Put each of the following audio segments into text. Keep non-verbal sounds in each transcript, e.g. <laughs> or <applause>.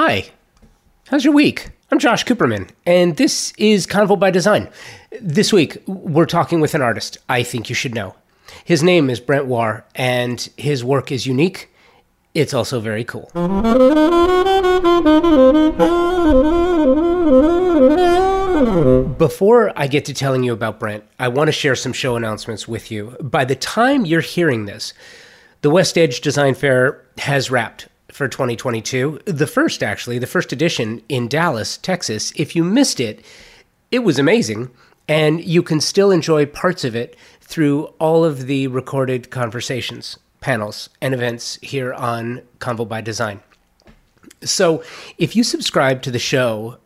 Hi, how's your week? I'm Josh Cooperman, and this is Convo by Design. This week, we're talking with an artist I think you should know. His name is Brent Wahr, and his work is unique. It's also very cool. Before I get to telling you about Brent, I want to share some show announcements with you. By the time you're hearing this, the West Edge Design Fair has wrapped for 2022. The first, actually, the first edition in Dallas, Texas. If you missed it, it was amazing. And you can still enjoy parts of it through all of the recorded conversations, panels, and events here on Convo by Design. So if you subscribe to the show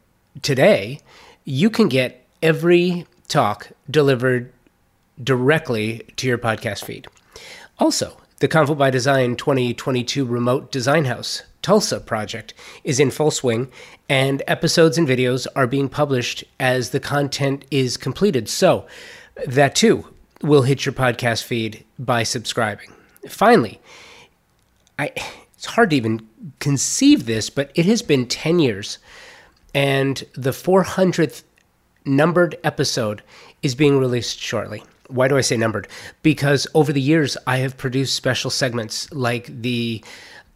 today, you can get every talk delivered directly to your podcast feed. Also, the Convo by Design 2022 Remote Design House Tulsa project is in full swing, and episodes and videos are being published as the content is completed. So, that too will hit your podcast feed by subscribing. Finally, I, it's hard to even conceive this, but it has been 10 years and the 400th numbered episode is being released shortly. Why do I say numbered? Because over the years, I have produced special segments like the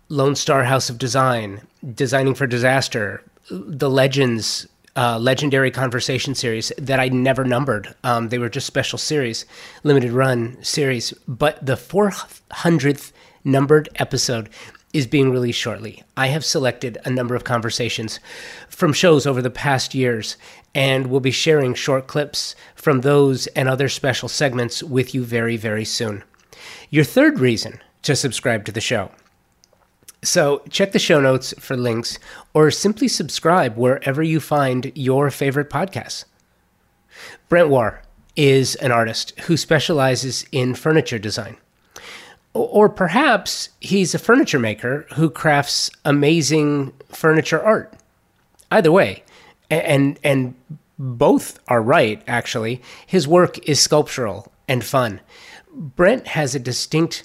Lone Star House of Design, Designing for Disaster, the Legends uh, legendary conversation series that I never numbered. Um, they were just special series, limited run series. But the 400th numbered episode is being released shortly. I have selected a number of conversations from shows over the past years and will be sharing short clips from those and other special segments with you very, very soon. Your third reason to subscribe to the show. So, check the show notes for links or simply subscribe wherever you find your favorite podcasts. Brent Wahr is an artist who specializes in furniture design. Or perhaps he's a furniture maker who crafts amazing furniture art. Either way, and and both are right actually. His work is sculptural and fun. Brent has a distinct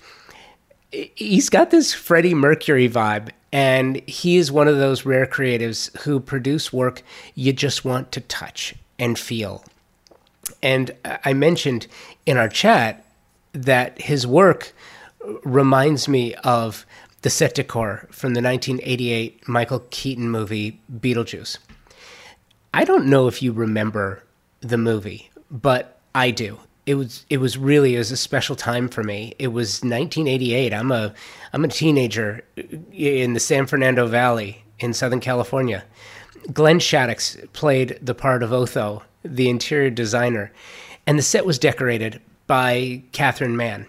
he's got this Freddie Mercury vibe and he is one of those rare creatives who produce work you just want to touch and feel. And I mentioned in our chat that his work reminds me of the set decor from the 1988 Michael Keaton movie Beetlejuice. I don't know if you remember the movie, but I do. It was it was really it was a special time for me. It was 1988. I'm a I'm a teenager in the San Fernando Valley in Southern California. Glenn Shadix played the part of Otho, the interior designer, and the set was decorated by Catherine Mann.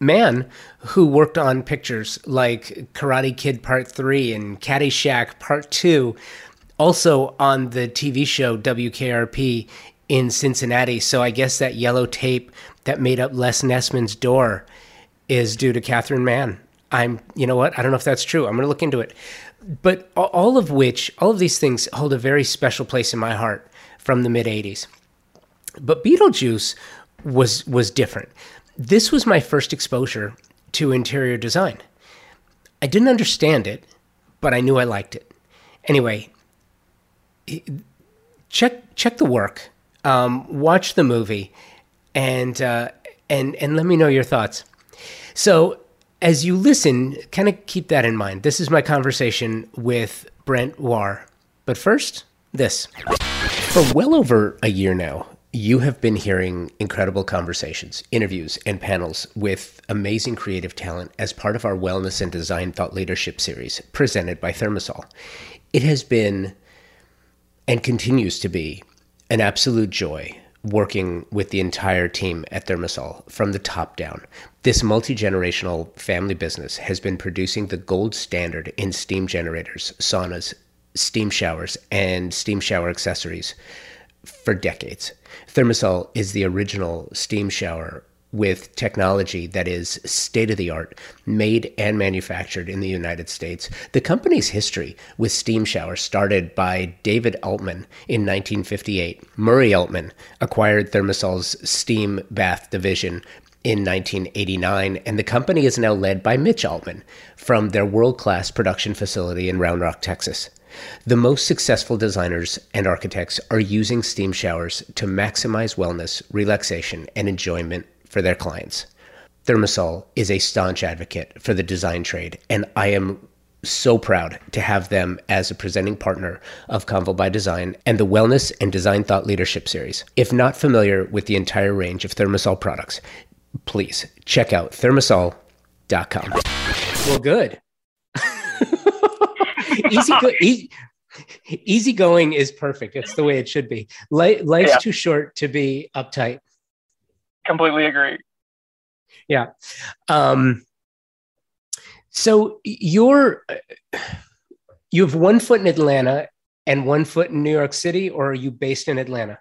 Mann, who worked on pictures like Karate Kid Part 3 and Caddyshack Part 2, also on the TV show WKRP in Cincinnati. So I guess that yellow tape that made up Les Nessman's door is due to Catherine Mann. I'm, you know what? I don't know if that's true. I'm going to look into it. But all of which, all of these things hold a very special place in my heart from the mid 80s. But Beetlejuice was was different this was my first exposure to interior design. I didn't understand it, but I knew I liked it. Anyway, check check the work, um, watch the movie, and uh, and and let me know your thoughts. So as you listen, kind of keep that in mind. This is my conversation with Brent Wahr. But first, this. For well over a year now, you have been hearing incredible conversations, interviews, and panels with amazing creative talent as part of our Wellness and Design Thought Leadership series presented by ThermaSol. It has been and continues to be an absolute joy working with the entire team at ThermaSol from the top down. This multi generational family business has been producing the gold standard in steam generators, saunas, steam showers, and steam shower accessories for decades. ThermaSol is the original steam shower with technology that is state of the art, made and manufactured in the United States. The company's history with steam showers started by David Altman in 1958. Murray Altman acquired ThermaSol's steam bath division in 1989, and the company is now led by Mitch Altman from their world class production facility in Round Rock, Texas. The most successful designers and architects are using steam showers to maximize wellness, relaxation, and enjoyment for their clients. ThermaSol is a staunch advocate for the design trade, and I am so proud to have them as a presenting partner of Convo by Design and the Wellness and Design Thought Leadership Series. If not familiar with the entire range of ThermaSol products, please check out thermasol.com. Well, good. Easy, go- easy, easy going is perfect. It's the way it should be. Life, life's yeah. too short to be uptight. Completely agree. Yeah. Um, so you're you have one foot in Atlanta and one foot in New York City, or are you based in Atlanta?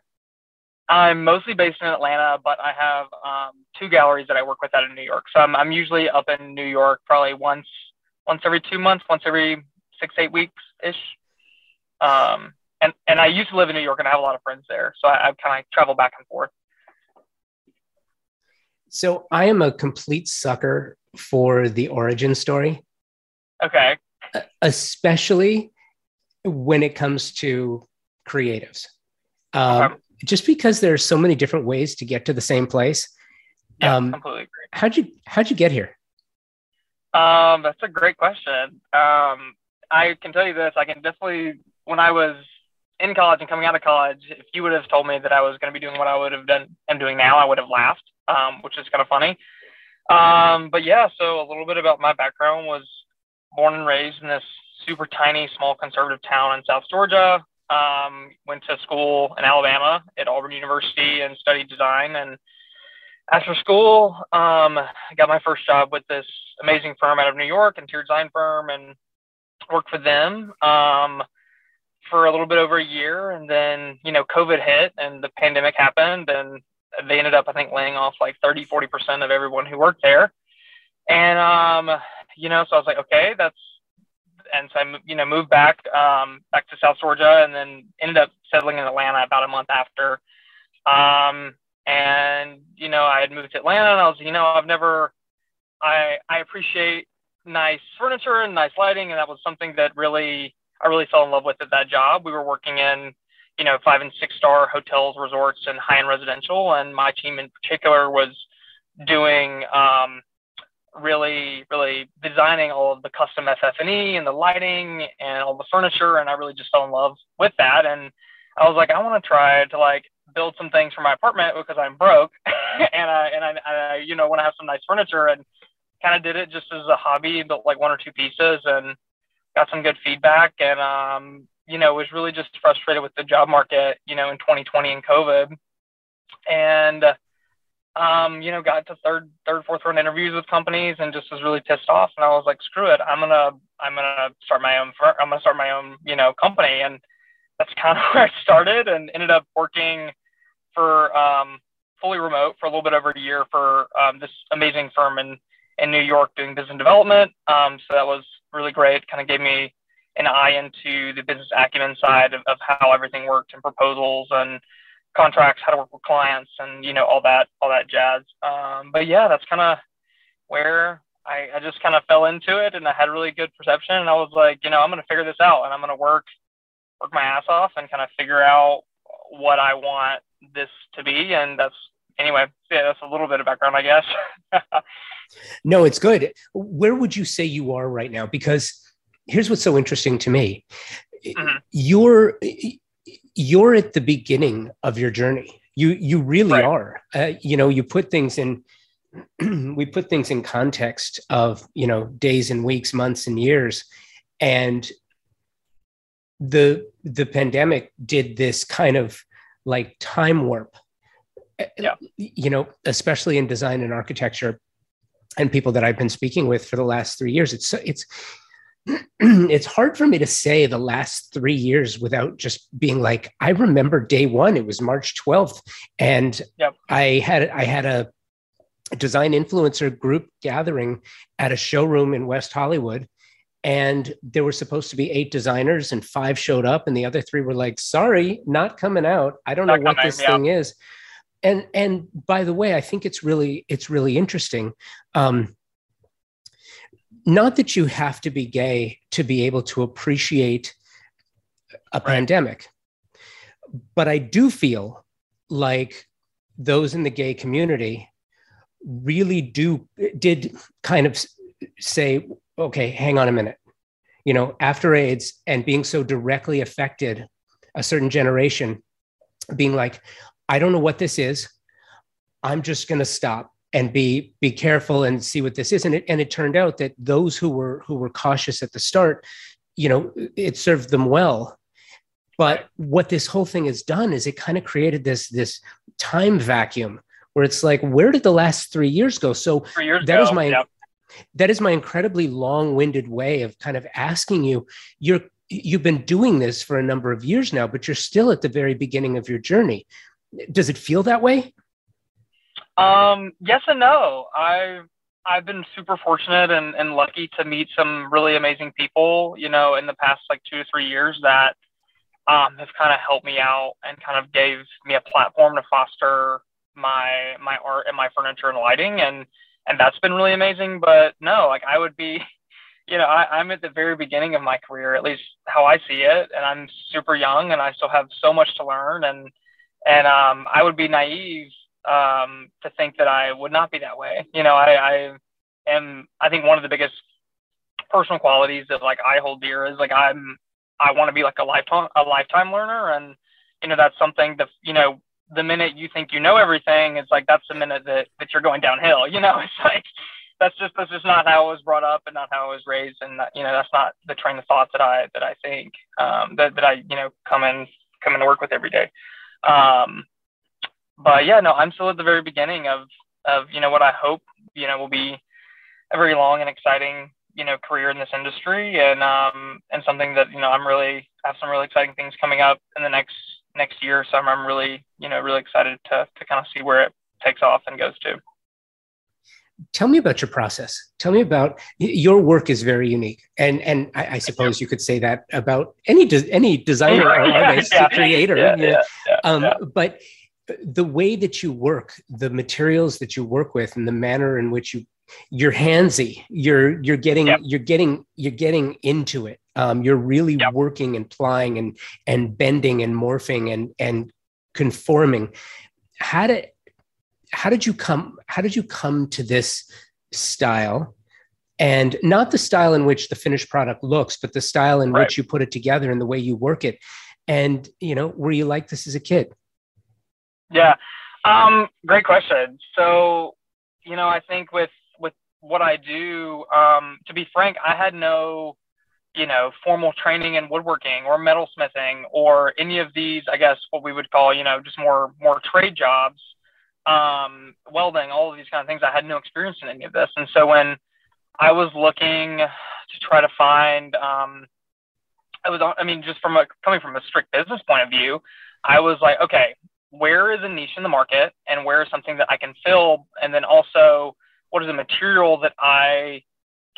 I'm mostly based in Atlanta, but I have um, two galleries that I work with out in New York. So I'm, I'm usually up in New York probably once once every two months, once every six eight weeks ish. Um, and and I used to live in New York, and I have a lot of friends there, so I, I kind of travel back and forth. So I am a complete sucker for the origin story. Okay. Especially when it comes to creatives. Um, okay. Just because there are so many different ways to get to the same place. Yeah, um, completely agree. How'd you How'd you get here? Um, that's a great question. Um, I can tell you this. I can definitely when I was in college and coming out of college, if you would have told me that I was going to be doing what I would have done am doing now, I would have laughed, um, which is kind of funny. Um, but yeah, so a little bit about my background was born and raised in this super tiny, small conservative town in South Georgia. Um, went to school in Alabama at Auburn University and studied design. And after school, um, I got my first job with this amazing firm out of New York, interior design firm, and worked for them um, for a little bit over a year. And then, you know, COVID hit and the pandemic happened, and they ended up, I think, laying off like 30, 40% of everyone who worked there. And, um, you know, so I was like, okay, that's, and so I, you know, moved back, um, back to South Georgia and then ended up settling in Atlanta about a month after. Um, and, you know, I had moved to Atlanta and I was, you know, I've never, I, I appreciate nice furniture and nice lighting. And that was something that really, I really fell in love with at that job. We were working in, you know, five and six star hotels, resorts, and high end residential. And my team in particular was doing um, really, really designing all of the custom FF&E and the lighting and all the furniture. And I really just fell in love with that. And I was like, I want to try to like build some things for my apartment because I'm broke <laughs> and I, and I, I you know, want to have some nice furniture and kind of did it just as a hobby, built like one or two pieces and got some good feedback. And, um, you know, was really just frustrated with the job market, you know, in 2020 and COVID. And, um, you know, got to third, third, fourth round interviews with companies and just was really pissed off. And I was like, screw it. I'm going to, I'm going to start my own, firm. I'm going to start my own, you know, company. And that's <laughs> kind of where I started and ended up working for, um, fully remote for a little bit over a year for, um, this amazing firm in, in New York doing business development. Um, so that was really great. Kind of gave me an eye into the business acumen side of, of how everything worked and proposals and contracts, how to work with clients, and you know all that all that jazz. Um, but yeah, that's kind of where I, I just kind of fell into it, and I had really good perception, and I was like, you know, I'm going to figure this out, and I'm going to work work my ass off and kind of figure out what I want this to be, and that's anyway. Yeah, that's a little bit of background, I guess. <laughs> no, it's good. Where would you say you are right now? Because here's what's so interesting to me mm-hmm. you're you're at the beginning of your journey you you really right. are uh, you know you put things in <clears throat> we put things in context of you know days and weeks months and years and the the pandemic did this kind of like time warp yeah. you know especially in design and architecture and people that i've been speaking with for the last three years it's it's <clears throat> it's hard for me to say the last three years without just being like, I remember day one, it was March 12th. And yep. I had I had a design influencer group gathering at a showroom in West Hollywood. And there were supposed to be eight designers, and five showed up, and the other three were like, sorry, not coming out. I don't not know what this yeah. thing is. And and by the way, I think it's really it's really interesting. Um, not that you have to be gay to be able to appreciate a right. pandemic, but I do feel like those in the gay community really do did kind of say, okay, hang on a minute. You know, after AIDS and being so directly affected, a certain generation being like, I don't know what this is. I'm just going to stop and be be careful and see what this is. And it and it turned out that those who were who were cautious at the start, you know, it served them well. But what this whole thing has done is it kind of created this this time vacuum where it's like, where did the last three years go? So years that ago, is my yep. that is my incredibly long-winded way of kind of asking you. You're you've been doing this for a number of years now, but you're still at the very beginning of your journey. Does it feel that way? Um, yes and no. I've I've been super fortunate and, and lucky to meet some really amazing people, you know, in the past like two to three years that um, have kind of helped me out and kind of gave me a platform to foster my my art and my furniture and lighting and and that's been really amazing but no like i would be <laughs> you know I, i'm at the very beginning of my career at least how i see it and i'm super young and i still have so much to learn and and um, i would be naive um, to think that i would not be that way you know i i am i think one of the biggest personal qualities that like i hold dear is like i'm i want to be like a lifetime a lifetime learner and you know that's something that you know the minute you think you know everything, it's like that's the minute that, that you're going downhill. You know, <laughs> it's like that's just that's just not how I was brought up and not how I was raised, and you know that's not the train of thought that I that I think um, that that I you know come in come in to work with every day. Um, but yeah, no, I'm still at the very beginning of of you know what I hope you know will be a very long and exciting you know career in this industry and um and something that you know I'm really have some really exciting things coming up in the next next year. So I'm, I'm really, you know, really excited to, to kind of see where it takes off and goes to. Tell me about your process. Tell me about your work is very unique, and and I, I suppose you could say that about any de- any designer <laughs> or artist, yeah, creator. Yeah, yeah, um, But the way that you work, the materials that you work with, and the manner in which you you're handsy you're you're getting yep. you're getting you're getting into it um, you're really yep. working and plying and and bending and morphing and and conforming how did how did you come how did you come to this style? And not the style in which the finished product looks but the style in right. which you put it together and the way you work it. And you know were you like this as a kid? Yeah. Um, great question. So you know i think with with what I do, um, to be frank, I had no, you know, formal training in woodworking or metalsmithing or any of these, I guess, what we would call, you know, just more more trade jobs, um, welding, all of these kind of things. I had no experience in any of this, and so when I was looking to try to find, um, I was, I mean, just from a coming from a strict business point of view, I was like, okay, where is a niche in the market, and where is something that I can fill, and then also what is a material that I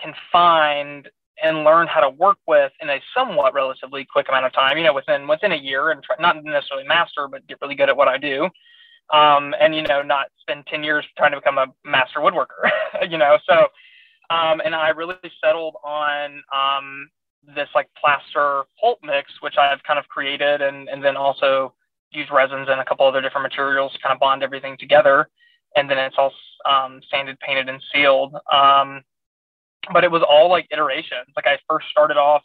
can find and learn how to work with in a somewhat relatively quick amount of time, you know, within within a year and try, not necessarily master, but get really good at what I do. Um, and you know, not spend 10 years trying to become a master woodworker, <laughs> you know. So um, and I really settled on um, this like plaster pulp mix, which I've kind of created and and then also use resins and a couple other different materials to kind of bond everything together and then it's all um, sanded, painted, and sealed. Um, but it was all like iterations. Like I first started off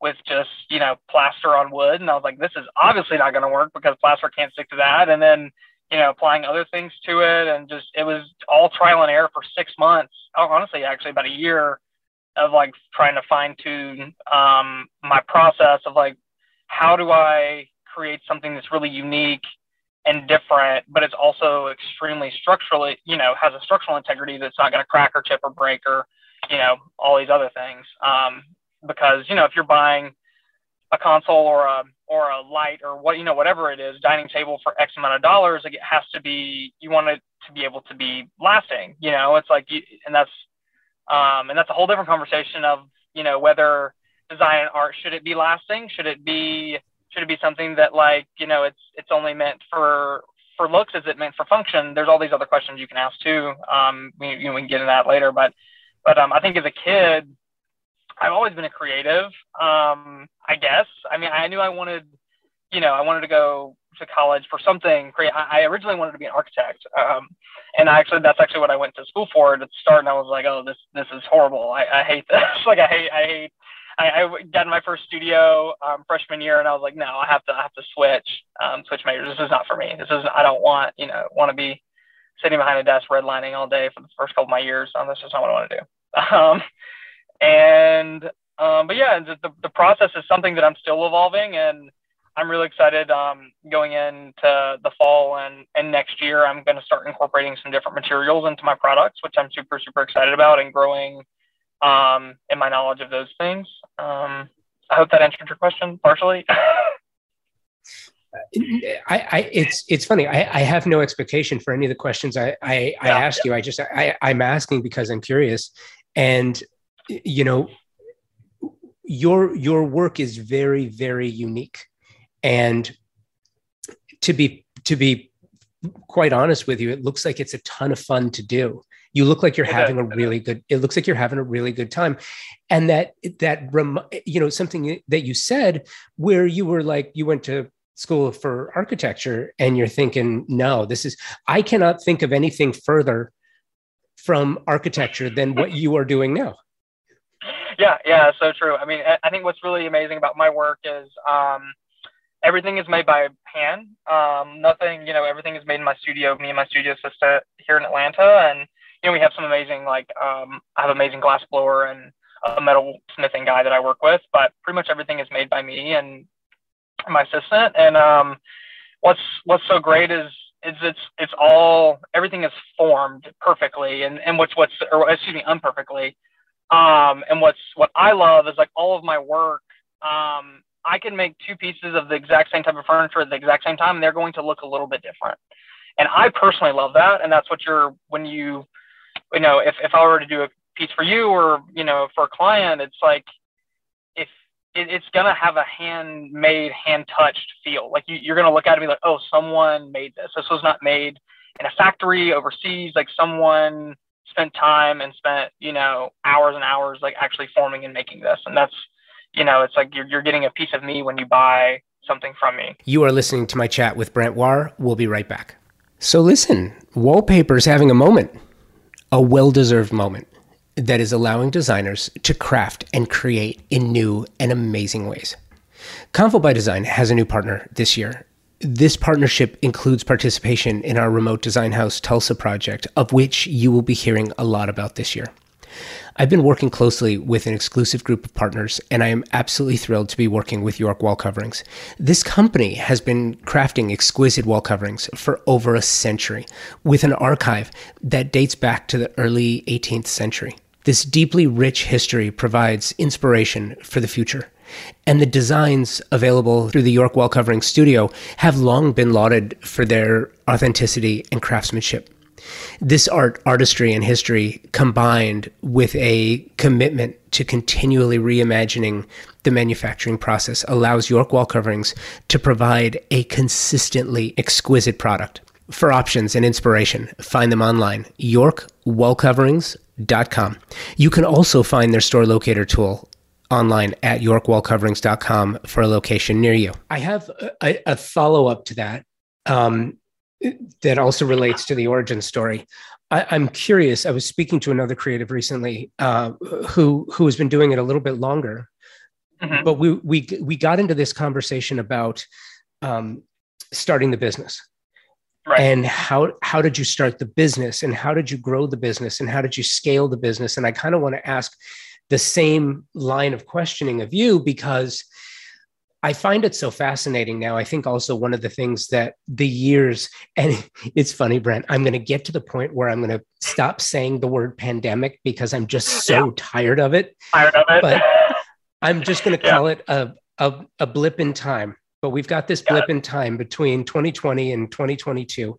with just you know plaster on wood, and I was like, this is obviously not going to work because plaster can't stick to that. And then you know applying other things to it, and just it was all trial and error for six months. Oh, honestly, actually about a year of like trying to fine tune um, my process of like how do I create something that's really unique and different, but it's also extremely structurally, you know, has a structural integrity that's not going to crack or chip or break or, you know, all these other things. Um, because you know, if you're buying a console or a or a light or what you know, whatever it is, dining table for X amount of dollars, like it has to be. You want it to be able to be lasting. You know, it's like, you, and that's um, and that's a whole different conversation of you know whether design and art should it be lasting, should it be should it be something that like you know it's it's only meant for for looks? Is it meant for function? There's all these other questions you can ask too. Um, we, you know, we can get into that later, but but um, I think as a kid, I've always been a creative. Um, I guess. I mean, I knew I wanted, you know, I wanted to go to college for something. I, originally wanted to be an architect, um, and actually that's actually what I went to school for to start. And I was like, oh, this this is horrible. I, I hate <laughs> this. like I hate I hate. I, I got in my first studio um, freshman year, and I was like, no, I have to I have to switch um, switch majors. This is not for me. This is I don't want you know want to be sitting behind a desk redlining all day for the first couple of my years. Um, that's just not what I want to do. <laughs> Um, and um, but yeah, the, the process is something that I'm still evolving and I'm really excited um, going into the fall and, and next year. I'm going to start incorporating some different materials into my products, which I'm super, super excited about and growing um, in my knowledge of those things. Um, I hope that answered your question partially. <laughs> I, I, it's it's funny. I, I have no expectation for any of the questions I I, I asked yeah. you. I just I I'm asking because I'm curious, and you know, your your work is very very unique and to be to be quite honest with you, it looks like it's a ton of fun to do. You look like you're having a really good. It looks like you're having a really good time, and that that you know something that you said where you were like you went to school for architecture and you're thinking no this is i cannot think of anything further from architecture than what you are doing now yeah yeah so true i mean i think what's really amazing about my work is um, everything is made by hand. Um, nothing, you know, everything is made in my studio. Me and my studio assistant here in Atlanta, and you know, we have some amazing like um, I have an amazing glass blower and a metal smithing guy that I work with, but pretty much everything is made by me and my assistant. And um, what's what's so great is is it's it's all everything is formed perfectly, and and what's what's or excuse me, unperfectly. Um, and what's what I love is like all of my work um, I can make two pieces of the exact same type of furniture at the exact same time, and they're going to look a little bit different. And I personally love that. And that's what you're, when you, you know, if, if I were to do a piece for you or, you know, for a client, it's like, if it, it's to have a handmade, hand touched feel. Like you, you're going to look at it and be like, oh, someone made this. This was not made in a factory overseas. Like someone spent time and spent, you know, hours and hours, like actually forming and making this. And that's, you know, it's like you're, you're getting a piece of me when you buy something from me. You are listening to my chat with Brent Wahr We'll be right back. So, listen, Wallpaper's having a moment, a well deserved moment that is allowing designers to craft and create in new and amazing ways. Convo by Design has a new partner this year. This partnership includes participation in our remote design house Tulsa project, of which you will be hearing a lot about this year. I've been working closely with an exclusive group of partners, and I am absolutely thrilled to be working with York Wall Coverings. This company has been crafting exquisite wall coverings for over a century, with an archive that dates back to the early 18th century. This deeply rich history provides inspiration for the future. And the designs available through the York Wall Covering Studio have long been lauded for their authenticity and craftsmanship. This art, artistry, and history combined with a commitment to continually reimagining the manufacturing process allows York Wall Coverings to provide a consistently exquisite product. For options and inspiration, find them online, yorkwallcoverings.com. You can also find their store locator tool online at yorkwallcoverings.com for a location near you. I have a, a follow up to that. Um, that also relates to the origin story. I, am curious. I was speaking to another creative recently uh, who who has been doing it a little bit longer, mm-hmm. but we we we got into this conversation about um, starting the business. Right. And how how did you start the business and how did you grow the business and how did you scale the business? And I kind of want to ask the same line of questioning of you because I find it so fascinating now. I think also one of the things that the years, and <laughs> it's funny, Brent, I'm going to get to the point where I'm going to stop saying the word pandemic because I'm just so yeah. tired of it. Tired of it. But I'm just going <laughs> to call yeah. it a, a, a, blip in time. But we've got this blip in time between 2020 and 2022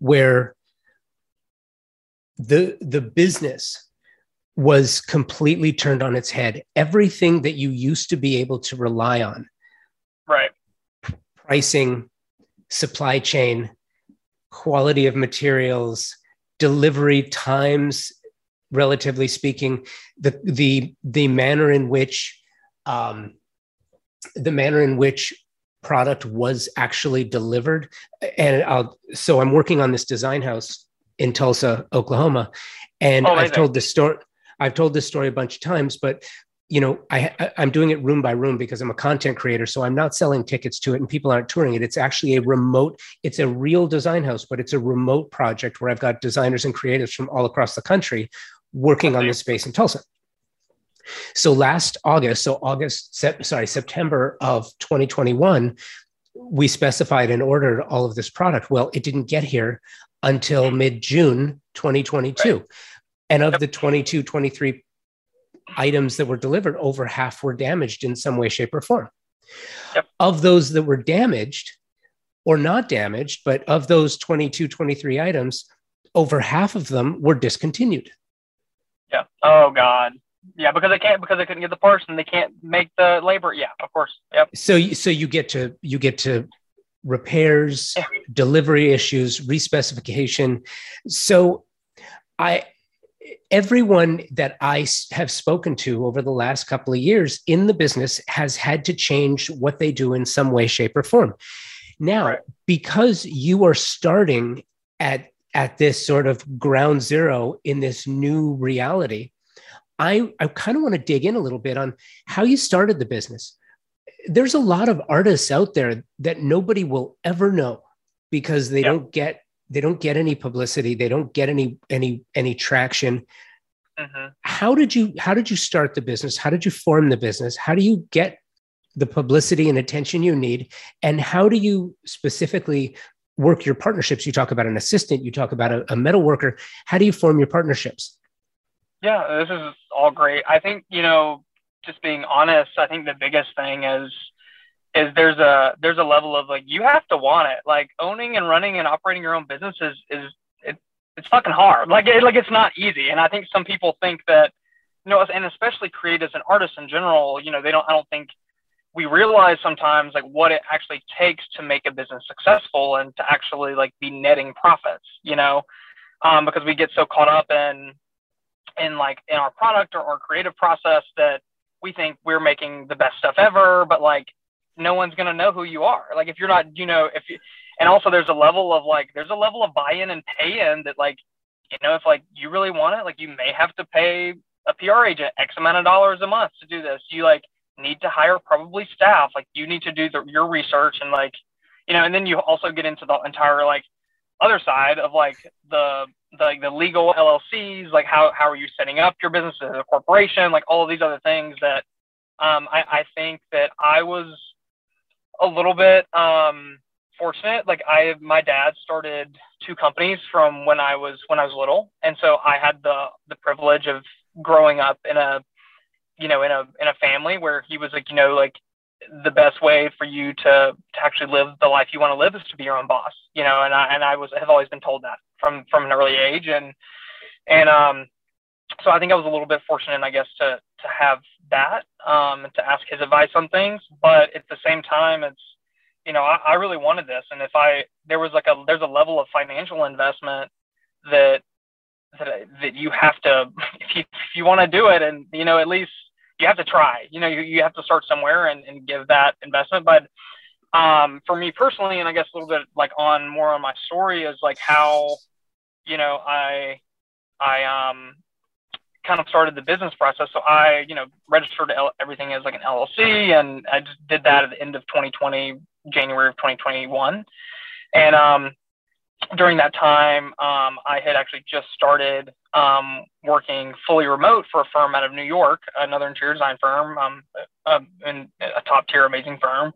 where the the business was completely turned on its head. Everything that you used to be able to rely on, right? Pricing, supply chain, quality of materials, delivery times, relatively speaking, the the the manner in which um, the manner in which product was actually delivered. And I'll, so I'm working on this design house in Tulsa, Oklahoma, and oh, I've told the story. I've told this story a bunch of times, but you know, I, am doing it room by room because I'm a content creator, so I'm not selling tickets to it, and people aren't touring it. It's actually a remote. It's a real design house, but it's a remote project where I've got designers and creatives from all across the country working on this space in Tulsa. So last August, so August, sorry, September of 2021, we specified and ordered all of this product. Well, it didn't get here until mid June 2022. Right. And of the 22, 23 items that were delivered, over half were damaged in some way, shape, or form. Yep. Of those that were damaged or not damaged, but of those 22, 23 items, over half of them were discontinued. Yeah. Oh, God. Yeah, because they can't because they couldn't get the parts and they can't make the labor. Yeah, of course. Yep. So so you get to you get to repairs, yeah. delivery issues, respecification. So I everyone that I have spoken to over the last couple of years in the business has had to change what they do in some way, shape, or form. Now, because you are starting at at this sort of ground zero in this new reality, I, I kind of want to dig in a little bit on how you started the business. There's a lot of artists out there that nobody will ever know because they don't get they don't get any publicity, they don't get any any any traction. Mm-hmm. How did you how did you start the business? How did you form the business? How do you get the publicity and attention you need? And how do you specifically work your partnerships? You talk about an assistant, you talk about a, a metal worker. How do you form your partnerships? Yeah, this is all great. I think, you know, just being honest, I think the biggest thing is is there's a there's a level of like you have to want it. Like owning and running and operating your own business is is it, it's fucking hard. Like it, like it's not easy. And I think some people think that you know, and especially creatives and artists in general, you know, they don't I don't think we realize sometimes like what it actually takes to make a business successful and to actually like be netting profits, you know, um, because we get so caught up in in like in our product or our creative process that we think we're making the best stuff ever, but like no one's gonna know who you are. Like if you're not, you know, if you and also there's a level of like there's a level of buy-in and pay-in that like you know if like you really want it, like you may have to pay a PR agent X amount of dollars a month to do this. You like need to hire probably staff. Like you need to do the, your research and like you know, and then you also get into the entire like other side of like the the, the legal LLCs, like how, how are you setting up your business as a corporation, like all of these other things that um, I, I think that I was a little bit um, fortunate. Like I, my dad started two companies from when I was when I was little, and so I had the the privilege of growing up in a, you know, in a in a family where he was like, you know, like the best way for you to, to actually live the life you want to live is to be your own boss, you know, and I, and I was, have always been told that from, from an early age. And, and, um, so I think I was a little bit fortunate, I guess, to, to have that, um, and to ask his advice on things. But at the same time, it's, you know, I, I really wanted this. And if I, there was like a, there's a level of financial investment that, that, that you have to, <laughs> if you, if you want to do it and, you know, at least you have to try. You know, you, you have to start somewhere and, and give that investment. But um, for me personally, and I guess a little bit like on more on my story is like how, you know, I I um kind of started the business process. So I, you know, registered everything as like an LLC, and I just did that at the end of 2020, January of 2021, and um, during that time, um, I had actually just started um, working fully remote for a firm out of New York, another interior design firm, um, a, a top tier amazing firm.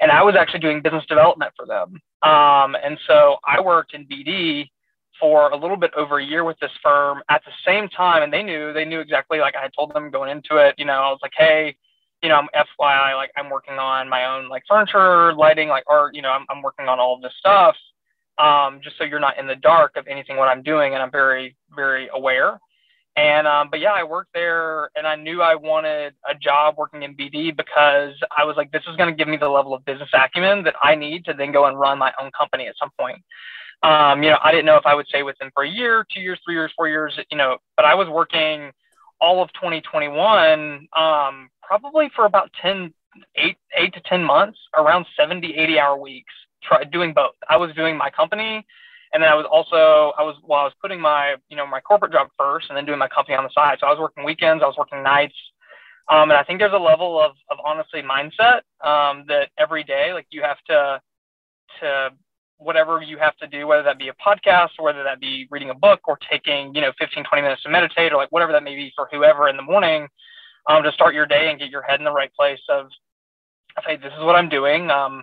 And I was actually doing business development for them. Um, and so I worked in BD for a little bit over a year with this firm at the same time. And they knew, they knew exactly like I had told them going into it, you know, I was like, hey, you know, I'm FYI, like I'm working on my own like furniture, lighting, like art, you know, I'm, I'm working on all of this stuff um, just so you're not in the dark of anything what I'm doing. And I'm very, very aware. And um, but yeah, I worked there, and I knew I wanted a job working in BD because I was like, this is going to give me the level of business acumen that I need to then go and run my own company at some point. Um, you know, I didn't know if I would stay with them for a year, two years, three years, four years. You know, but I was working all of 2021, um, probably for about 10, eight, eight to 10 months, around 70, 80 hour weeks, try, doing both. I was doing my company and then I was also I was well I was putting my you know my corporate job first and then doing my company on the side. So I was working weekends, I was working nights, um, and I think there's a level of of honestly mindset um, that every day like you have to to whatever you have to do, whether that be a podcast or whether that be reading a book or taking you know 15 20 minutes to meditate or like whatever that may be for whoever in the morning um, to start your day and get your head in the right place of hey this is what I'm doing. Um,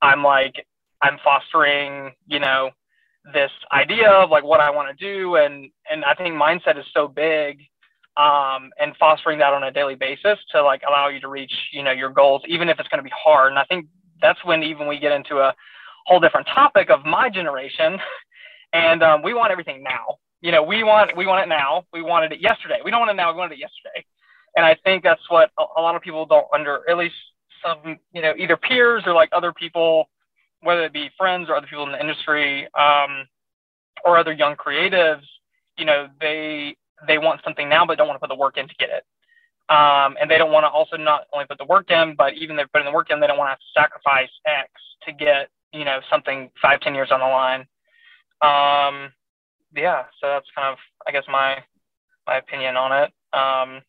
I'm like I'm fostering you know this idea of like what I want to do, and and I think mindset is so big, um, and fostering that on a daily basis to like allow you to reach you know your goals, even if it's going to be hard. And I think that's when even we get into a whole different topic of my generation, and um, we want everything now. You know, we want we want it now. We wanted it yesterday. We don't want it now. We wanted it yesterday. And I think that's what a, a lot of people don't under, at least some, you know, either peers or like other people whether it be friends or other people in the industry um, or other young creatives, you know, they they want something now but don't want to put the work in to get it. Um, and they don't want to also not only put the work in, but even they're putting the work in, they don't want to have to sacrifice X to get, you know, something five, ten years on the line. Um, yeah, so that's kind of, I guess, my my opinion on it. Um,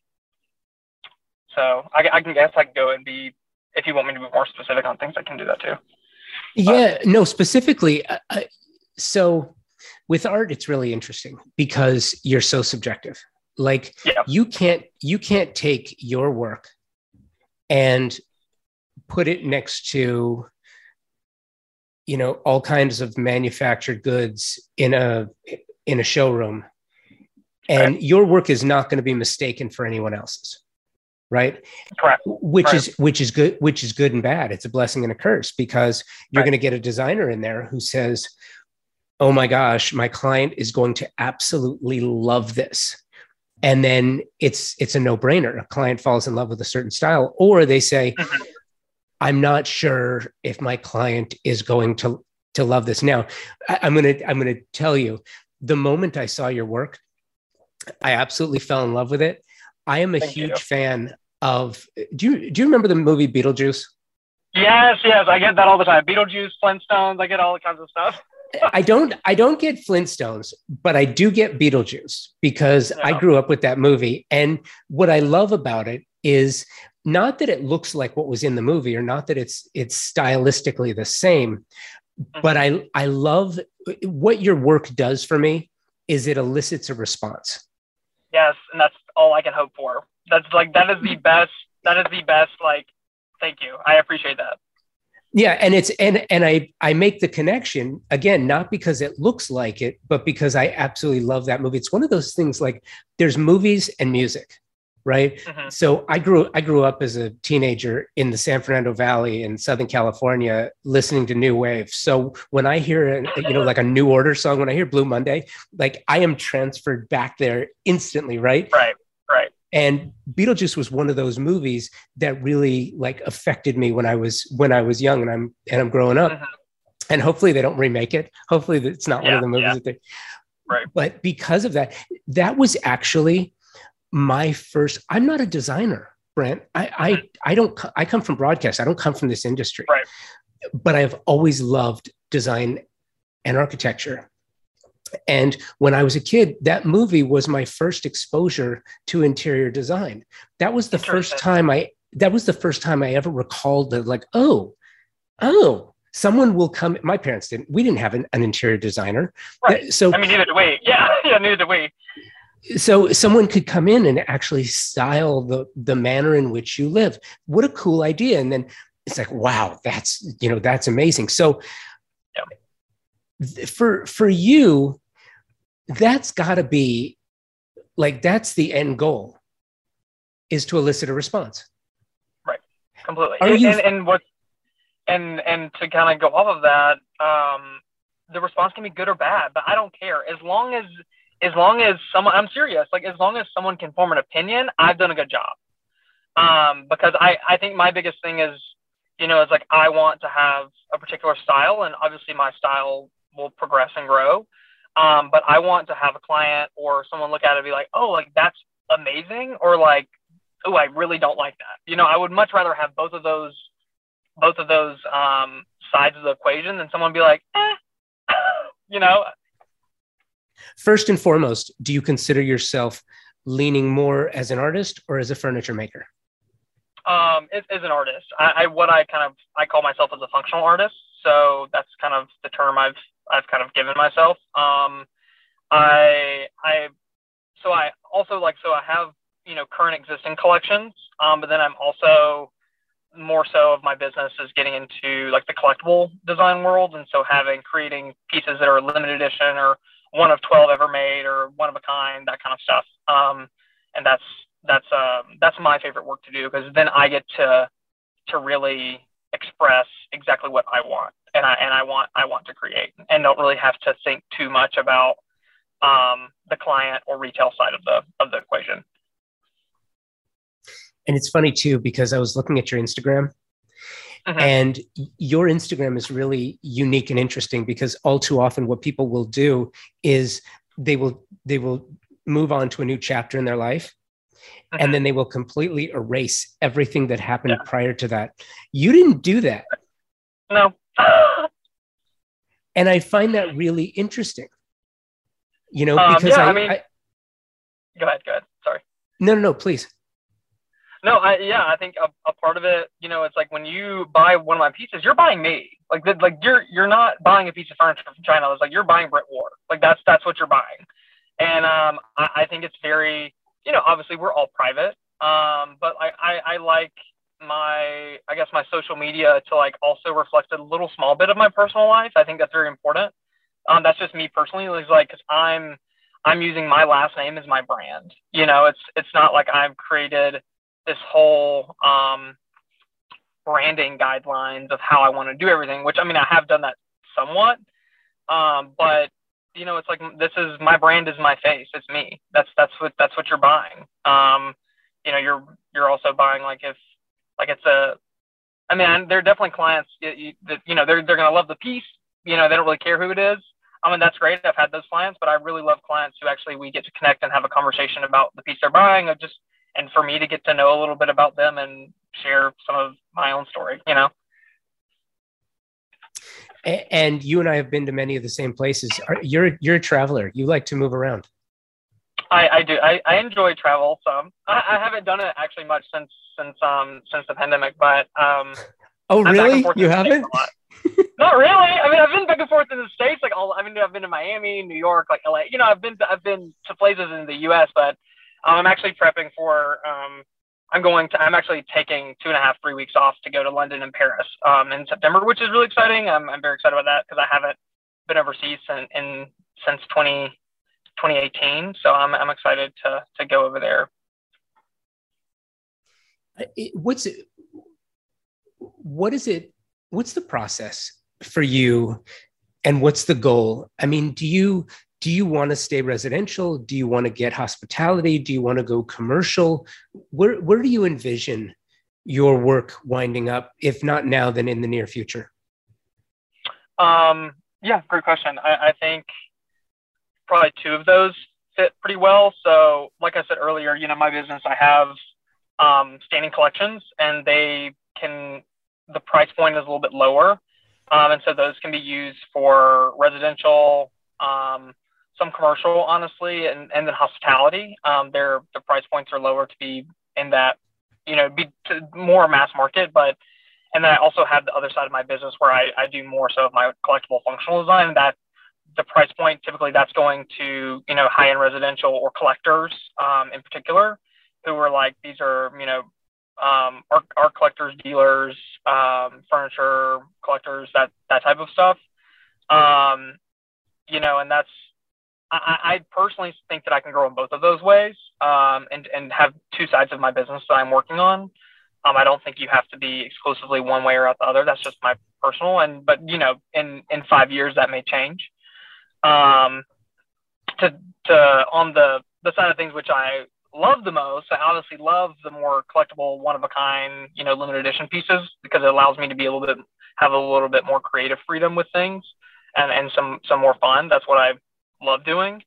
so I, I can guess I can go and be, if you want me to be more specific on things, I can do that too. Yeah, no, specifically. Uh, so with art, it's really interesting because you're so subjective. Like yeah. you can't you can't take your work and put it next to you know all kinds of manufactured goods in a in a showroom and right. your work is not going to be mistaken for anyone else's right correct which correct. is which is good which is good and bad it's a blessing and a curse because you're right. going to get a designer in there who says oh my gosh my client is going to absolutely love this and then it's it's a no-brainer a client falls in love with a certain style or they say mm-hmm. I'm not sure if my client is going to to love this now I, i'm going to i'm to tell you the moment i saw your work i absolutely fell in love with it I am a Thank huge you. fan of. Do you do you remember the movie Beetlejuice? Yes, yes, I get that all the time. Beetlejuice, Flintstones, I get all kinds of stuff. <laughs> I don't I don't get Flintstones, but I do get Beetlejuice because I grew up with that movie. And what I love about it is not that it looks like what was in the movie or not that it's it's stylistically the same, mm-hmm. but I I love what your work does for me is it elicits a response. Yes, and that's all I can hope for. That's like that is the best. That is the best. Like, thank you. I appreciate that. Yeah, and it's and and I I make the connection again not because it looks like it, but because I absolutely love that movie. It's one of those things like there's movies and music, right? Mm-hmm. So I grew I grew up as a teenager in the San Fernando Valley in Southern California, listening to new wave. So when I hear a, you know like a New Order song, when I hear Blue Monday, like I am transferred back there instantly, right? Right. Right. And Beetlejuice was one of those movies that really like affected me when I was when I was young and I'm and I'm growing up. Mm-hmm. And hopefully they don't remake it. Hopefully it's not yeah, one of the movies yeah. that they Right. But because of that, that was actually my first I'm not a designer, Brent. I I mm-hmm. I don't I come from broadcast. I don't come from this industry. Right. But I've always loved design and architecture and when I was a kid, that movie was my first exposure to interior design. That was the first time I that was the first time I ever recalled that like, oh, oh, someone will come. My parents didn't. We didn't have an, an interior designer. Right. So I mean, neither do we. <laughs> Yeah, yeah, neither do we. So someone could come in and actually style the the manner in which you live. What a cool idea! And then it's like, wow, that's you know that's amazing. So for for you that's got to be like that's the end goal is to elicit a response right completely and, you... and, and what and and to kind of go off of that um the response can be good or bad but i don't care as long as as long as someone, I'm serious, like as long as someone can form an opinion, I've done a good job. Um, because I, I think my biggest thing is, you know, it's like I want to have a particular style, and obviously my style will progress and grow. Um, but I want to have a client or someone look at it and be like, oh, like that's amazing, or like, oh, I really don't like that. You know, I would much rather have both of those, both of those um, sides of the equation than someone be like, eh, <laughs> you know. First and foremost, do you consider yourself leaning more as an artist or as a furniture maker? Um, as, as an artist, I, I what I kind of I call myself as a functional artist. So that's kind of the term I've I've kind of given myself. Um, I I so I also like so I have you know current existing collections, um, but then I'm also more so of my business is getting into like the collectible design world, and so having creating pieces that are limited edition or one of twelve ever made or one of a kind, that kind of stuff. Um, and that's that's um, that's my favorite work to do because then I get to to really express exactly what I want and I and I want I want to create and don't really have to think too much about um, the client or retail side of the of the equation. And it's funny too because I was looking at your Instagram Mm-hmm. And your Instagram is really unique and interesting because all too often what people will do is they will they will move on to a new chapter in their life mm-hmm. and then they will completely erase everything that happened yeah. prior to that. You didn't do that. No. <gasps> and I find that really interesting. You know, um, because yeah, I, I mean, I, go ahead, go ahead. Sorry. No, no, no, please. No, I, yeah, I think a, a part of it, you know, it's like when you buy one of my pieces, you're buying me. Like, the, like you're you're not buying a piece of furniture from China. It's like you're buying Brent Wahr. Like that's that's what you're buying. And um, I, I think it's very, you know, obviously we're all private, um, but I, I, I like my, I guess my social media to like also reflect a little small bit of my personal life. I think that's very important. Um, that's just me personally. It's like, cause I'm, I'm using my last name as my brand. You know, it's, it's not like I've created this whole, um, branding guidelines of how I want to do everything, which I mean, I have done that somewhat. Um, but you know, it's like this is my brand is my face. It's me. That's that's what that's what you're buying. Um, you know, you're you're also buying like if like it's a. I mean, there are definitely clients that you know they're they're gonna love the piece. You know, they don't really care who it is. I mean, that's great. I've had those clients, but I really love clients who actually we get to connect and have a conversation about the piece they're buying, or just and for me to get to know a little bit about them and share some of my own story. You know and you and I have been to many of the same places. You're you're a traveler. You like to move around. I, I do. I, I enjoy travel some. I, I haven't done it actually much since since um since the pandemic, but um. <laughs> Oh really? You haven't? Not really. I mean, I've been back and forth in the states. Like all, I mean, I've been to Miami, New York, like LA. You know, I've been to, I've been to places in the U.S., but I'm actually prepping for um I'm going to, I'm actually taking two and a half, three weeks off to go to London and Paris um, in September, which is really exciting. I'm, I'm very excited about that because I haven't been overseas in, in since 20, 2018. So I'm, I'm excited to, to go over there. What's it, what is it, what's the process for you and what's the goal? I mean, do you, do you want to stay residential? Do you want to get hospitality? Do you want to go commercial? Where, where do you envision your work winding up, if not now, then in the near future? Um, yeah, great question. I, I think probably two of those fit pretty well. So, like I said earlier, you know, my business, I have um, standing collections, and they can the price point is a little bit lower, um, and so those can be used for residential, um, some commercial, honestly, and, and then hospitality. Um, their the price points are lower to be in that, you know, be more mass market. But and then I also have the other side of my business where I, I do more so of my collectible functional design. That the price point typically that's going to you know high end residential or collectors um, in particular who are like these are you know um, art collectors, dealers, um, furniture collectors, that that type of stuff. Um, you know, and that's I, I personally think that I can grow in both of those ways um, and, and have two sides of my business that I'm working on. Um, I don't think you have to be exclusively one way or the other. That's just my personal and but you know in in five years that may change. Um, to to on the the side of things which I love the most. I obviously love the more collectible, one of a kind, you know, limited edition pieces because it allows me to be a little bit have a little bit more creative freedom with things and and some some more fun. That's what I love doing.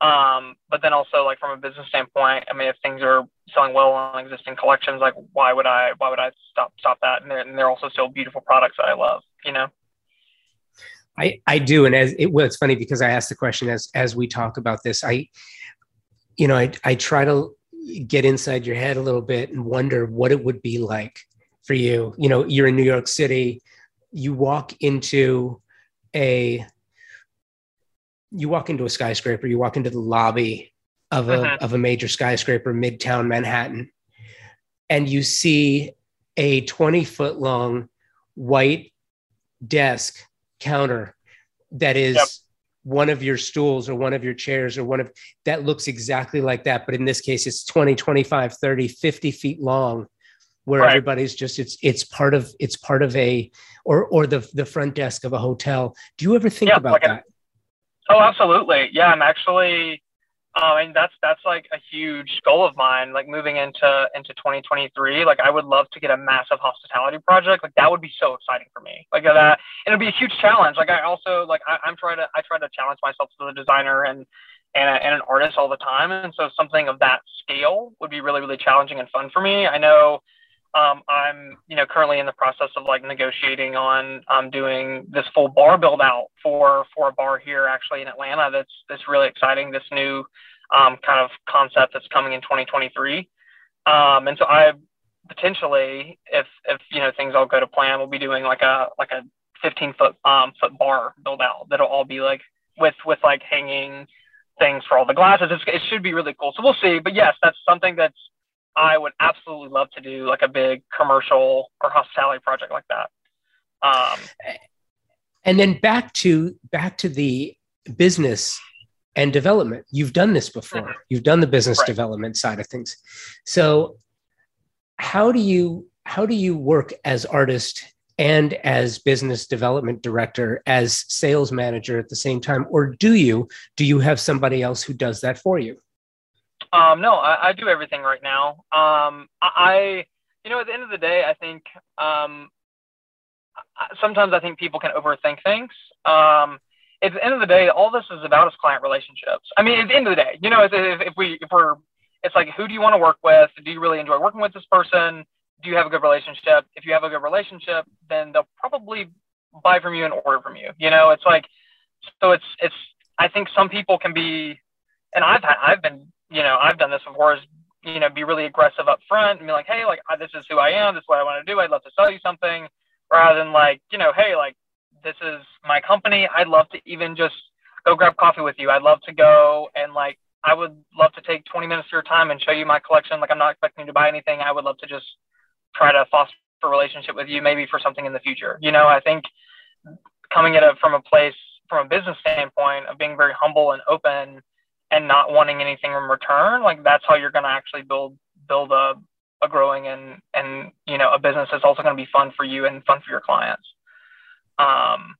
Um, but then also like from a business standpoint, I mean, if things are selling well on existing collections, like why would I why would I stop stop that? And they're, and they're also still beautiful products that I love, you know. I, I do. And as it, well, it's funny because I asked the question as, as we talk about this, I, you know, I, I try to get inside your head a little bit and wonder what it would be like for you. You know, you're in New York City, you walk into a, you walk into a skyscraper, you walk into the lobby of a, uh-huh. of a major skyscraper, Midtown Manhattan, and you see a 20 foot long white desk counter that is yep. one of your stools or one of your chairs or one of that looks exactly like that but in this case it's 20 25 30 50 feet long where right. everybody's just it's it's part of it's part of a or or the the front desk of a hotel do you ever think yeah, about like that oh absolutely yeah i'm actually um, and that's that's like a huge goal of mine. Like moving into into 2023, like I would love to get a massive hospitality project. Like that would be so exciting for me. Like that, and it'd be a huge challenge. Like I also like I, am trying to I try to challenge myself as a designer and and, a, and an artist all the time. And so something of that scale would be really really challenging and fun for me. I know. Um, I'm, you know, currently in the process of like negotiating on um, doing this full bar build out for for a bar here actually in Atlanta. That's that's really exciting. This new um, kind of concept that's coming in 2023. Um, and so I potentially, if if you know things all go to plan, we'll be doing like a like a 15 foot um, foot bar build out that'll all be like with with like hanging things for all the glasses. It's, it should be really cool. So we'll see. But yes, that's something that's I would absolutely love to do like a big commercial or hospitality project like that. Um, and then back to back to the business and development. You've done this before. Mm-hmm. You've done the business right. development side of things. So how do you how do you work as artist and as business development director as sales manager at the same time or do you do you have somebody else who does that for you um, no, I, I, do everything right now. Um, I, you know, at the end of the day, I think um, sometimes I think people can overthink things. Um, at the end of the day, all this is about is client relationships. I mean, at the end of the day, you know, if, if we if we're it's like who do you want to work with? Do you really enjoy working with this person? Do you have a good relationship? If you have a good relationship, then they'll probably buy from you and order from you. You know, it's like so it's it's I think some people can be and I've I've been you know, I've done this before is, you know, be really aggressive up front and be like, hey, like, this is who I am. This is what I want to do. I'd love to sell you something rather than like, you know, hey, like, this is my company. I'd love to even just go grab coffee with you. I'd love to go and like, I would love to take 20 minutes of your time and show you my collection. Like, I'm not expecting you to buy anything. I would love to just try to foster a relationship with you, maybe for something in the future. You know, I think coming at it from a place, from a business standpoint of being very humble and open and not wanting anything in return, like that's how you're going to actually build build a, a growing and and you know a business that's also going to be fun for you and fun for your clients. Um,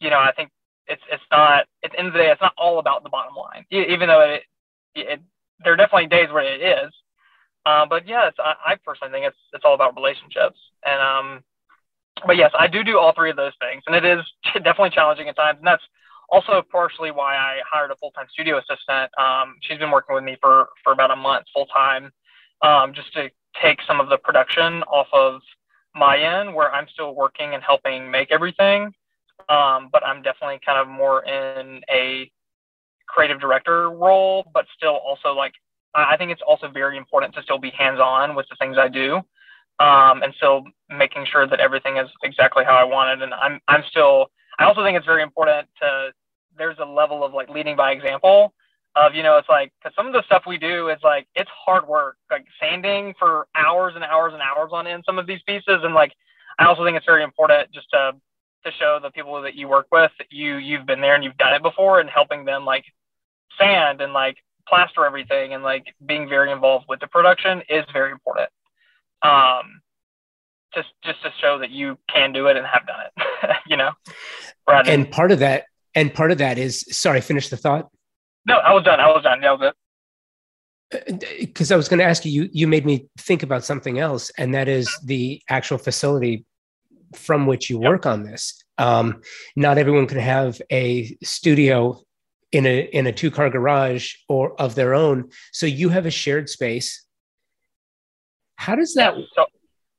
you know, I think it's it's not at the end of the day, it's not all about the bottom line, even though it, it there are definitely days where it is. Uh, but yes, I, I personally think it's it's all about relationships. And um, but yes, I do do all three of those things, and it is <laughs> definitely challenging at times. And that's also partially why I hired a full-time studio assistant. Um, she's been working with me for, for about a month full-time, um, just to take some of the production off of my end where I'm still working and helping make everything. Um, but I'm definitely kind of more in a creative director role, but still also like, I think it's also very important to still be hands-on with the things I do. Um, and still making sure that everything is exactly how I wanted. And I'm, I'm still, I also think it's very important to there's a level of like leading by example of you know it's like because some of the stuff we do is like it's hard work like sanding for hours and hours and hours on end some of these pieces. And like I also think it's very important just to to show the people that you work with that you you've been there and you've done it before and helping them like sand and like plaster everything and like being very involved with the production is very important. Um just just to show that you can do it and have done it <laughs> <laughs> you know and part of that and part of that is sorry finish the thought No, I was done. I was done. That was it. Because uh, I was going to ask you, you, you made me think about something else, and that is the actual facility from which you yep. work on this. Um, not everyone can have a studio in a in a two car garage or of their own. So you have a shared space. How does that? So-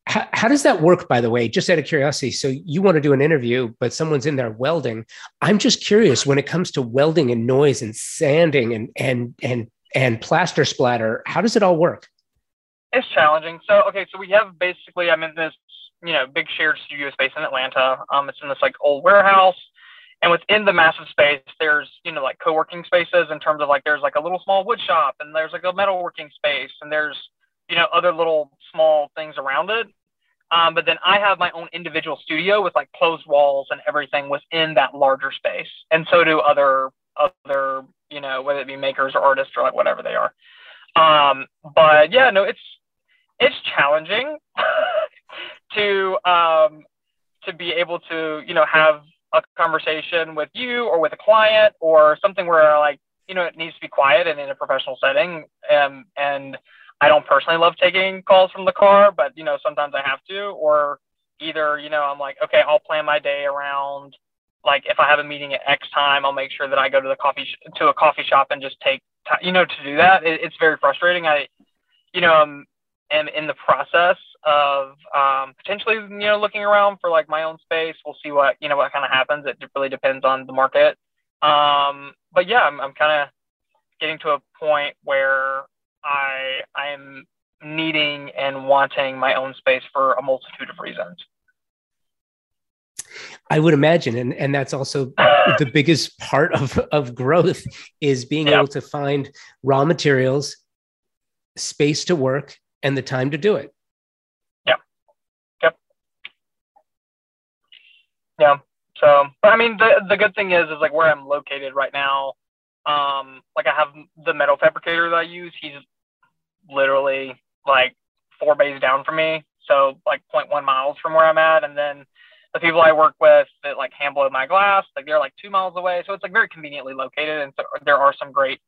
how, how, does that work by the way? Just out of curiosity so you want to do an interview but someone's in there welding. I'm just curious when it comes to welding and noise and sanding and and and and plaster splatter how does it all work? It's challenging. So okay so we have basically i'm in this you know big shared studio space in atlanta. Um it's in this like old warehouse and within the massive space there's you know like co-working spaces in terms of like there's like a little small wood shop and there's like a metalworking space and there's you know other little small things around it um, but then I have my own individual studio with like closed walls and everything within that larger space. And so do other other, you know, whether it be makers or artists or like whatever they are. Um, but yeah, no, it's it's challenging <laughs> to um, to be able to, you know, have a conversation with you or with a client or something where like, you know, it needs to be quiet and in a professional setting. Um, and I don't personally love taking calls from the car, but you know, sometimes I have to, or either, you know, I'm like, okay, I'll plan my day around like if I have a meeting at X time, I'll make sure that I go to the coffee sh- to a coffee shop and just take time, you know, to do that. It, it's very frustrating. I, you know, I'm, am in the process of um, potentially, you know, looking around for like my own space. We'll see what, you know, what kind of happens. It really depends on the market. Um, but yeah, I'm, I'm kind of getting to a point where I I am needing and wanting my own space for a multitude of reasons. I would imagine, and, and that's also the <laughs> biggest part of, of growth is being able to find raw materials, space to work, and the time to do it. Yeah. Yep. Yeah. So, but I mean, the the good thing is, is like where I'm located right now. Um, like I have the metal fabricator that I use. He's literally like four bays down from me, so like 0.1 miles from where I'm at, and then the people I work with that like hand blow my glass, like they're like two miles away, so it's like very conveniently located, and so there are some great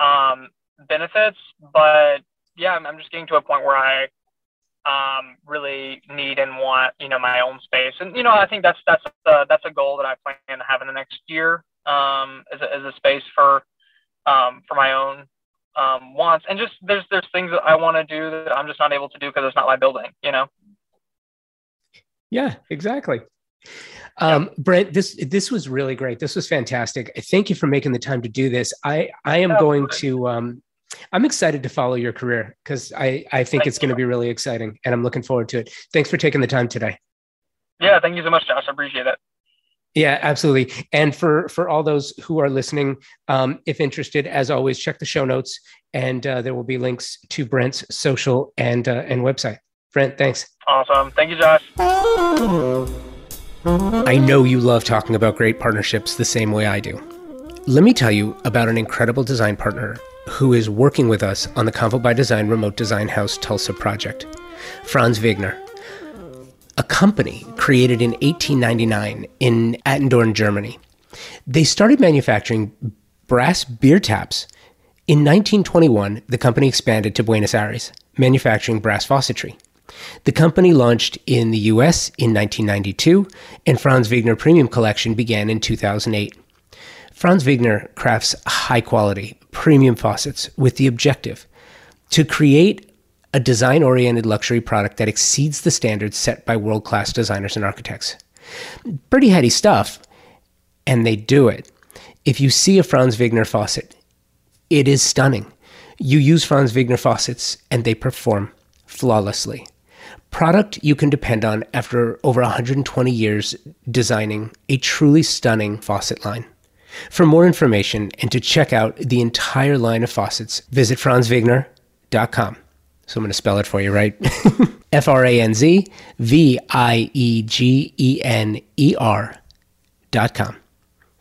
um, benefits. But yeah, I'm, I'm just getting to a point where I um, really need and want you know my own space, and you know I think that's that's a, that's a goal that I plan to have in the next year um, as, a, as a space for um, for my own um, wants, and just there's there's things that I want to do that I'm just not able to do because it's not my building, you know. Yeah, exactly. Um, Brent, this this was really great. This was fantastic. Thank you for making the time to do this. I I am going to. Um, I'm excited to follow your career because I I think thank it's going to be really exciting, and I'm looking forward to it. Thanks for taking the time today. Yeah, thank you so much, Josh. I appreciate it. Yeah, absolutely. And for for all those who are listening, um, if interested, as always, check the show notes, and uh, there will be links to Brent's social and uh, and website. Brent, thanks. Awesome. Thank you, Josh. I know you love talking about great partnerships the same way I do. Let me tell you about an incredible design partner who is working with us on the Convo by Design Remote Design House Tulsa project, Franz Viegener a company created in 1899 in Attendorn, Germany. They started manufacturing brass beer taps. In 1921, the company expanded to Buenos Aires, manufacturing brass faucetry. The company launched in the US in 1992, and Franz Viegener Premium Collection began in 2008. Franz Viegener crafts high quality, premium faucets with the objective to create a design oriented luxury product that exceeds the standards set by world class designers and architects. Pretty heady stuff, and they do it. If you see a Franz Viegener faucet, it is stunning. You use Franz Viegener faucets, and they perform flawlessly. Product you can depend on after over 120 years designing a truly stunning faucet line. For more information and to check out the entire line of faucets, visit franzviegener.com. So I'm going to spell it for you, right? <laughs> F R A N Z V I E G E N E R dot com.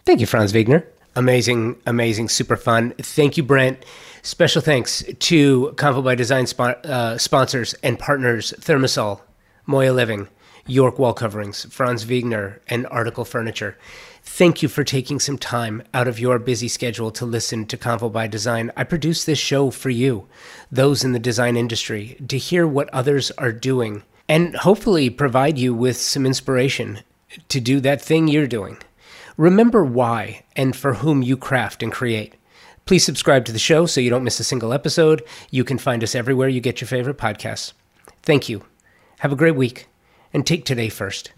Thank you, Franz Viegener. Amazing, amazing, super fun. Thank you, Brent. Special thanks to Convo by Design uh, sponsors and partners ThermaSol, Moya Living, York Wall Coverings, Franz Viegener, and Article Furniture. Thank you for taking some time out of your busy schedule to listen to Convo by Design. I produce this show for you, those in the design industry, to hear what others are doing and hopefully provide you with some inspiration to do that thing you're doing. Remember why and for whom you craft and create. Please subscribe to the show so you don't miss a single episode. You can find us everywhere you get your favorite podcasts. Thank you. Have a great week and take today first.